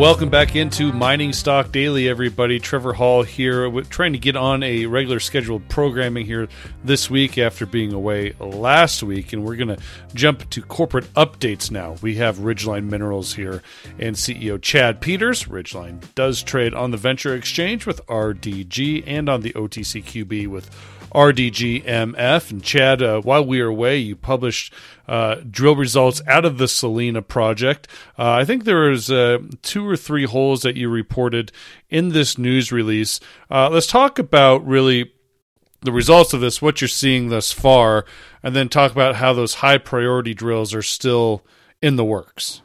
Welcome back into Mining Stock Daily, everybody. Trevor Hall here, We're trying to get on a regular scheduled programming here this week after being away last week. And we're going to jump to corporate updates now. We have Ridgeline Minerals here and CEO Chad Peters. Ridgeline does trade on the Venture Exchange with RDG and on the OTCQB with RDGMF. And Chad, uh, while we were away, you published uh, drill results out of the Selena project. Uh, I think there was uh, two or three holes that you reported in this news release. Uh, let's talk about really the results of this, what you're seeing thus far, and then talk about how those high priority drills are still in the works.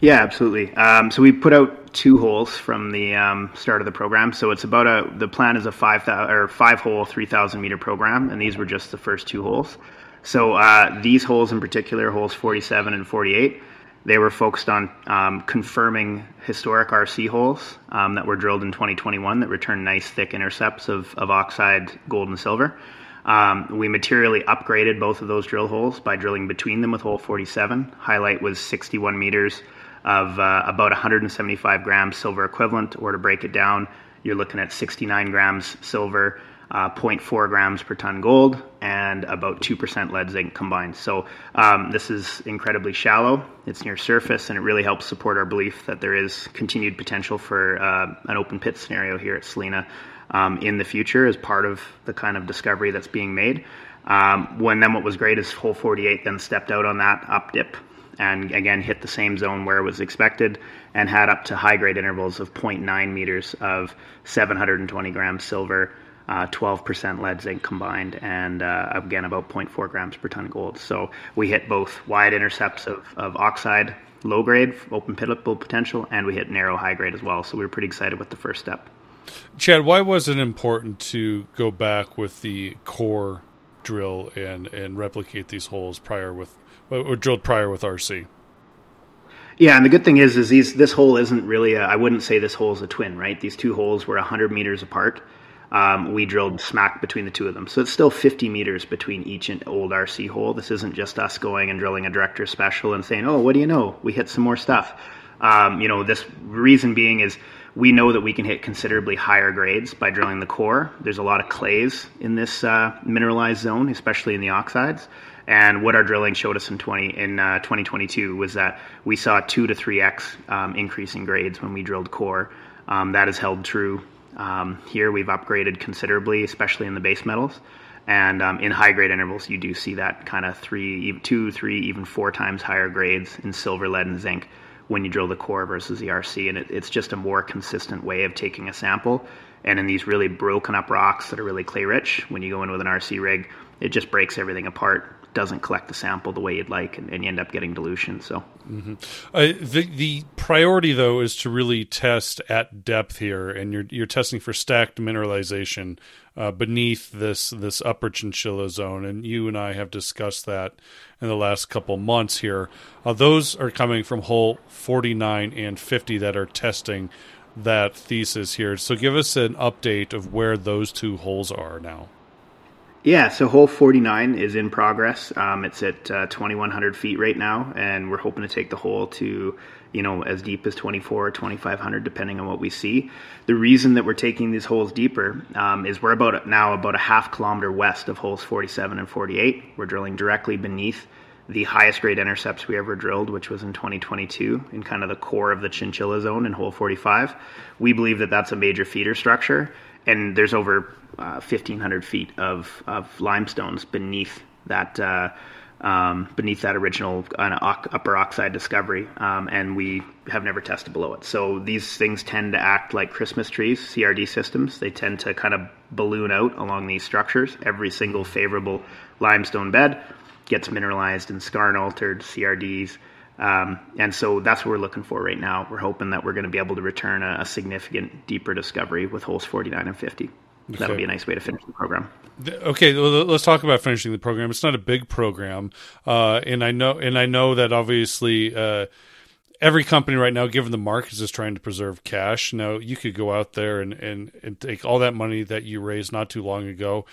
Yeah, absolutely. Um, so we put out two holes from the um, start of the program. So it's about a the plan is a five or five hole, three thousand meter program, and these were just the first two holes. So uh, these holes in particular, holes forty seven and forty eight, they were focused on um, confirming historic RC holes um, that were drilled in 2021 that returned nice thick intercepts of, of oxide, gold, and silver. Um, we materially upgraded both of those drill holes by drilling between them with hole 47. Highlight was 61 meters of uh, about 175 grams silver equivalent, or to break it down, you're looking at 69 grams silver, uh, 0.4 grams per ton gold, and about 2% lead zinc combined. So um, this is incredibly shallow. It's near surface, and it really helps support our belief that there is continued potential for uh, an open pit scenario here at Selena um, in the future as part of the kind of discovery that's being made. Um, when then what was great is hole 48 then stepped out on that up dip and again hit the same zone where it was expected and had up to high grade intervals of 0.9 meters of 720 grams silver, uh, 12% lead zinc combined, and uh, again about 0.4 grams per ton of gold. So we hit both wide intercepts of, of oxide, low grade, open pitable potential, and we hit narrow high grade as well. So we were pretty excited with the first step. Chad, why was it important to go back with the core drill and, and replicate these holes prior with or drilled prior with RC. Yeah, and the good thing is, is these this hole isn't really. I wouldn't say this hole is a twin, right? These two holes were 100 meters apart. Um, we drilled smack between the two of them, so it's still 50 meters between each old RC hole. This isn't just us going and drilling a director special and saying, "Oh, what do you know? We hit some more stuff." Um, you know, this reason being is we know that we can hit considerably higher grades by drilling the core. There's a lot of clays in this uh, mineralized zone, especially in the oxides. And what our drilling showed us in 20 in uh, 2022 was that we saw two to three x um, increase in grades when we drilled core. Um, that has held true. Um, here we've upgraded considerably, especially in the base metals. And um, in high grade intervals, you do see that kind of three, two, three, even four times higher grades in silver, lead, and zinc when you drill the core versus the RC. And it, it's just a more consistent way of taking a sample. And in these really broken up rocks that are really clay rich, when you go in with an RC rig, it just breaks everything apart doesn't collect the sample the way you'd like, and, and you end up getting dilution. So, mm-hmm. uh, the the priority though is to really test at depth here, and you're you're testing for stacked mineralization uh, beneath this this upper chinchilla zone, and you and I have discussed that in the last couple months here. Uh, those are coming from hole 49 and 50 that are testing that thesis here. So, give us an update of where those two holes are now. Yeah, so hole 49 is in progress. Um, it's at uh, 2,100 feet right now, and we're hoping to take the hole to, you know, as deep as 24 or 2,500, depending on what we see. The reason that we're taking these holes deeper um, is we're about now about a half kilometer west of holes 47 and 48. We're drilling directly beneath the highest grade intercepts we ever drilled, which was in 2022, in kind of the core of the Chinchilla zone in hole 45. We believe that that's a major feeder structure, and there's over uh, 1,500 feet of, of limestones beneath that uh, um, beneath that original uh, upper oxide discovery, um, and we have never tested below it. So these things tend to act like Christmas trees, CRD systems. They tend to kind of balloon out along these structures. Every single favorable limestone bed gets mineralized and skarn altered CRDs. Um, and so that's what we're looking for right now. We're hoping that we're going to be able to return a, a significant deeper discovery with holes 49 and 50. Okay. That'll be a nice way to finish the program. Okay, let's talk about finishing the program. It's not a big program, uh, and I know, and I know that obviously uh, every company right now, given the market, is trying to preserve cash. Now, you could go out there and, and, and take all that money that you raised not too long ago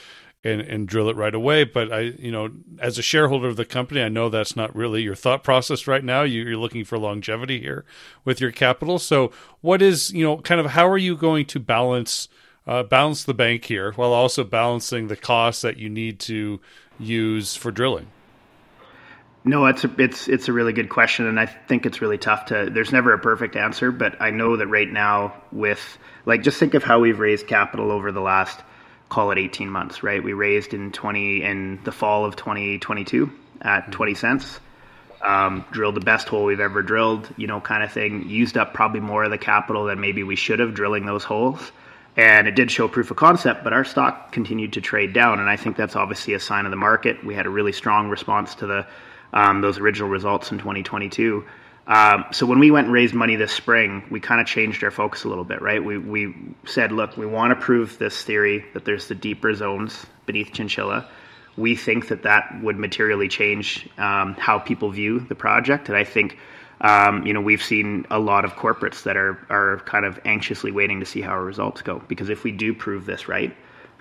and, and drill it right away. But I, you know, as a shareholder of the company, I know that's not really your thought process right now. You, you're looking for longevity here with your capital. So, what is, you know, kind of how are you going to balance uh, balance the bank here while also balancing the costs that you need to use for drilling? No, it's a, it's it's a really good question, and I think it's really tough to. There's never a perfect answer, but I know that right now, with like, just think of how we've raised capital over the last, call it 18 months, right? We raised in 20 in the fall of 2022 at mm-hmm. 20 cents. Um, drilled the best hole we've ever drilled, you know, kind of thing. Used up probably more of the capital than maybe we should have drilling those holes and it did show proof of concept, but our stock continued to trade down, and I think that's obviously a sign of the market. We had a really strong response to the um, those original results in 2022. Um, so when we went and raised money this spring, we kind of changed our focus a little bit, right? We we said, look, we want to prove this theory that there's the deeper zones beneath Chinchilla. We think that that would materially change um, how people view the project, and I think um, you know, we've seen a lot of corporates that are are kind of anxiously waiting to see how our results go. Because if we do prove this right,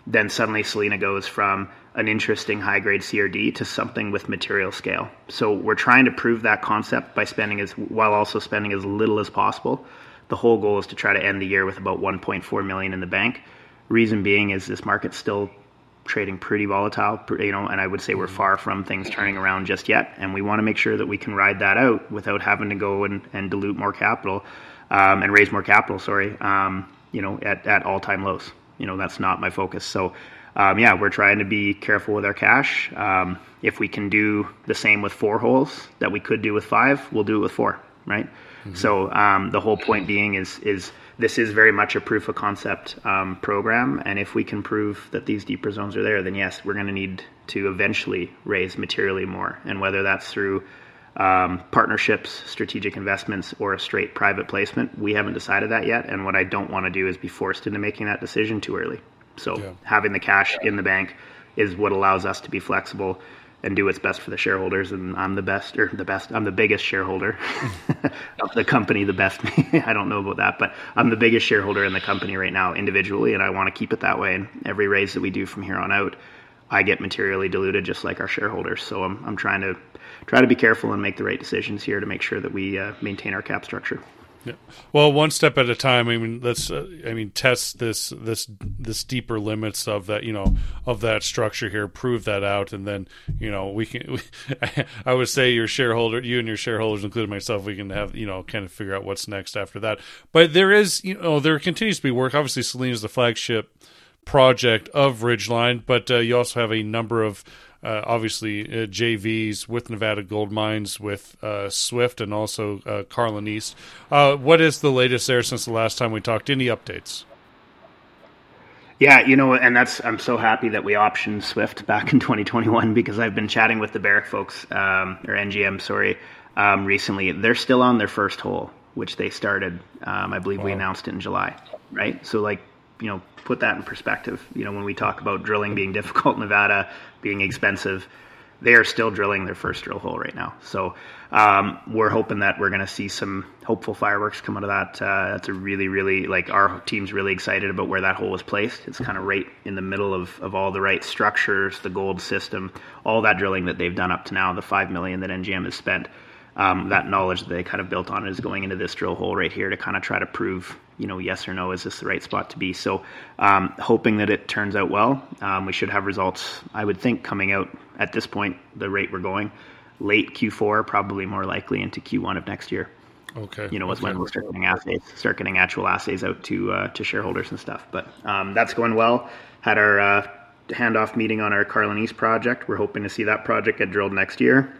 then suddenly Selena goes from an interesting high grade CRD to something with material scale. So we're trying to prove that concept by spending as while also spending as little as possible. The whole goal is to try to end the year with about 1.4 million in the bank. Reason being is this market's still trading pretty volatile, you know, and I would say we're far from things turning around just yet. And we want to make sure that we can ride that out without having to go and, and dilute more capital um, and raise more capital, sorry, um, you know, at, at all time lows. You know, that's not my focus. So, um, yeah, we're trying to be careful with our cash. Um, if we can do the same with four holes that we could do with five, we'll do it with four, right? Mm-hmm. So um, the whole point being is is this is very much a proof of concept um, program, and if we can prove that these deeper zones are there, then yes, we're going to need to eventually raise materially more, and whether that's through um, partnerships, strategic investments, or a straight private placement, we haven't decided that yet. And what I don't want to do is be forced into making that decision too early. So yeah. having the cash in the bank is what allows us to be flexible and do what's best for the shareholders. And I'm the best, or the best, I'm the biggest shareholder of the company. The best, I don't know about that, but I'm the biggest shareholder in the company right now individually, and I want to keep it that way. And every raise that we do from here on out, I get materially diluted just like our shareholders. So I'm, I'm trying to try to be careful and make the right decisions here to make sure that we uh, maintain our cap structure. Yeah. Well, one step at a time. I mean, let's. Uh, I mean, test this this this deeper limits of that. You know, of that structure here. Prove that out, and then you know we can. We, I would say your shareholder, you and your shareholders, including myself, we can have you know kind of figure out what's next after that. But there is you know there continues to be work. Obviously, Selena is the flagship project of Ridgeline, but uh, you also have a number of uh, obviously uh, JVs with Nevada Gold Mines, with uh, Swift, and also uh, Carlin East. Uh, what is the latest there since the last time we talked? Any updates? Yeah, you know, and that's I'm so happy that we optioned Swift back in 2021 because I've been chatting with the Barrick folks um, or NGM, sorry, um, recently. They're still on their first hole, which they started. Um, I believe wow. we announced it in July, right? So like you know put that in perspective. You know, when we talk about drilling being difficult in Nevada, being expensive, they are still drilling their first drill hole right now. So um, we're hoping that we're going to see some hopeful fireworks come out of that. Uh, that's a really, really like our team's really excited about where that hole was placed. It's kind of right in the middle of, of all the right structures, the gold system, all that drilling that they've done up to now, the five million that NGM has spent um, that knowledge that they kind of built on is going into this drill hole right here to kind of try to prove, you know, yes or no, is this the right spot to be? So, um, hoping that it turns out well. Um, we should have results, I would think, coming out at this point, the rate we're going, late Q4, probably more likely into Q1 of next year. Okay. You know, was okay. when we'll start getting assays, start getting actual assays out to uh, to shareholders and stuff. But um, that's going well. Had our uh, handoff meeting on our Carlin East project. We're hoping to see that project get drilled next year.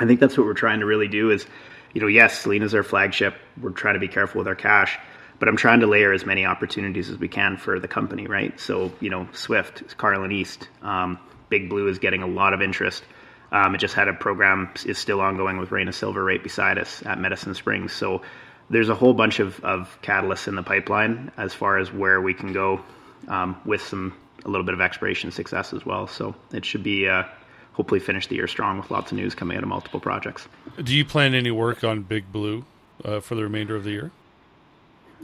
I think that's what we're trying to really do is, you know, yes, Selena's our flagship. We're trying to be careful with our cash, but I'm trying to layer as many opportunities as we can for the company, right? So, you know, Swift, Carlin East, um, Big Blue is getting a lot of interest. Um, it just had a program is still ongoing with Reyna Silver right beside us at Medicine Springs. So there's a whole bunch of, of catalysts in the pipeline as far as where we can go um, with some a little bit of expiration success as well. So it should be uh, hopefully finish the year strong with lots of news coming out of multiple projects. Do you plan any work on Big Blue uh, for the remainder of the year?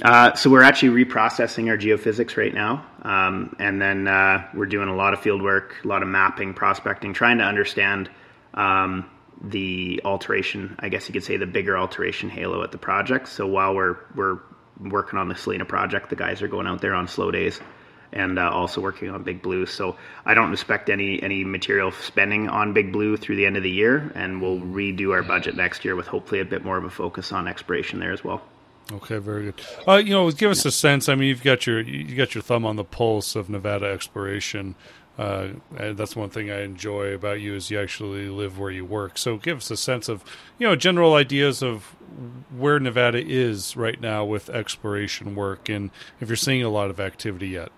Uh, so we're actually reprocessing our geophysics right now, um, and then uh, we're doing a lot of field work, a lot of mapping, prospecting, trying to understand um, the alteration. I guess you could say the bigger alteration halo at the project. So while we're we're working on the Selena project, the guys are going out there on slow days and uh, also working on Big Blue. So I don't expect any any material spending on Big Blue through the end of the year, and we'll redo our budget next year with hopefully a bit more of a focus on exploration there as well. Okay, very good. Uh, you know, give us a sense. I mean, you've got your you got your thumb on the pulse of Nevada exploration. Uh, that's one thing I enjoy about you is you actually live where you work. So give us a sense of you know general ideas of where Nevada is right now with exploration work, and if you're seeing a lot of activity yet.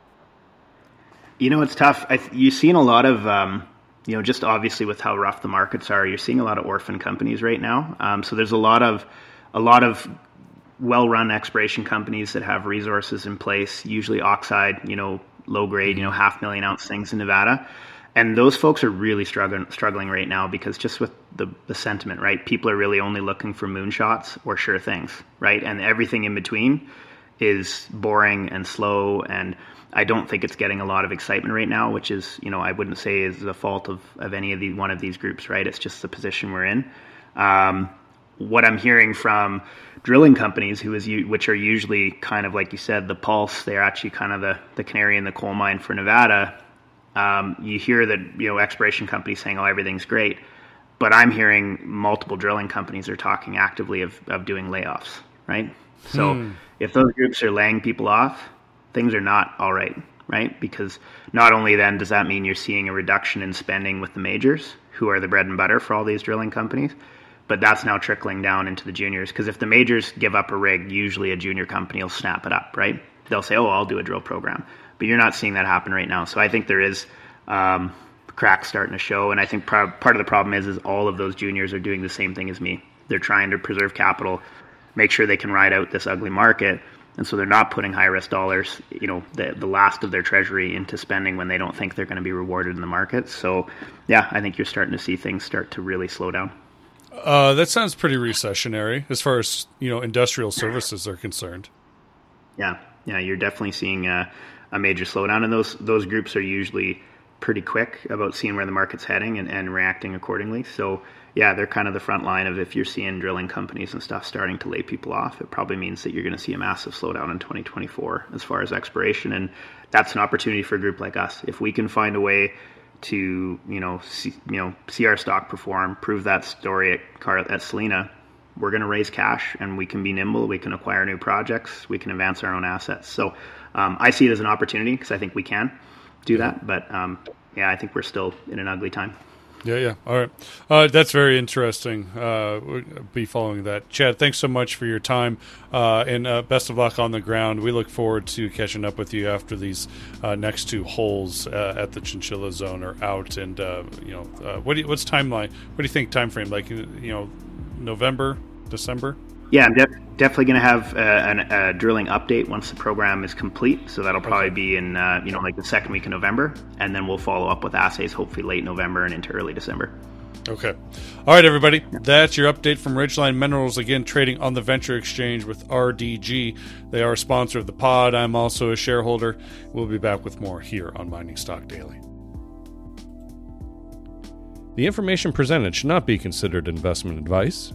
You know, it's tough. I, you've seen a lot of. Um, you know, just obviously with how rough the markets are, you're seeing a lot of orphan companies right now. Um, so there's a lot of a lot of well-run exploration companies that have resources in place, usually oxide, you know, low grade, you know, half million ounce things in Nevada. And those folks are really struggling struggling right now because just with the, the sentiment, right? People are really only looking for moonshots or sure things, right? And everything in between is boring and slow and I don't think it's getting a lot of excitement right now, which is, you know, I wouldn't say is the fault of, of any of the one of these groups, right? It's just the position we're in. Um, what I'm hearing from drilling companies, who is which are usually kind of like you said, the pulse. They're actually kind of the the canary in the coal mine for Nevada. Um, you hear that you know exploration companies saying, "Oh, everything's great," but I'm hearing multiple drilling companies are talking actively of of doing layoffs. Right. So hmm. if those groups are laying people off, things are not all right. Right. Because not only then does that mean you're seeing a reduction in spending with the majors, who are the bread and butter for all these drilling companies but that's now trickling down into the juniors because if the majors give up a rig, usually a junior company will snap it up, right? They'll say, "Oh, I'll do a drill program," but you're not seeing that happen right now. So I think there is um, cracks starting to show, and I think part of the problem is is all of those juniors are doing the same thing as me. They're trying to preserve capital, make sure they can ride out this ugly market, and so they're not putting high risk dollars, you know, the the last of their treasury into spending when they don't think they're going to be rewarded in the market. So, yeah, I think you're starting to see things start to really slow down. Uh, that sounds pretty recessionary as far as you know industrial services are concerned. Yeah, yeah, you're definitely seeing a, a, major slowdown, and those those groups are usually pretty quick about seeing where the market's heading and, and reacting accordingly. So yeah, they're kind of the front line of if you're seeing drilling companies and stuff starting to lay people off, it probably means that you're going to see a massive slowdown in 2024 as far as expiration. and that's an opportunity for a group like us if we can find a way to you know see, you know see our stock perform, prove that story at Car at Selena, we're going to raise cash and we can be nimble. We can acquire new projects. We can advance our own assets. So um, I see it as an opportunity because I think we can do that. But um, yeah, I think we're still in an ugly time. Yeah, yeah. All right. Uh, that's very interesting. Uh, we'll be following that. Chad, thanks so much for your time uh, and uh, best of luck on the ground. We look forward to catching up with you after these uh, next two holes uh, at the Chinchilla Zone are out. And, uh you know, what you, what's timeline? What do you think time frame? Like, you know, November, December? Yeah, I'm de- definitely going to have a, a, drilling update once the program is complete. So that'll probably be in uh, you know like the second week of November, and then we'll follow up with assays hopefully late November and into early December. Okay. All right, everybody. That's your update from Ridgeline Minerals, again, trading on the Venture Exchange with RDG. They are a sponsor of the pod. I'm also a shareholder. We'll be back with more here on Mining Stock Daily. The information presented should not be considered investment advice.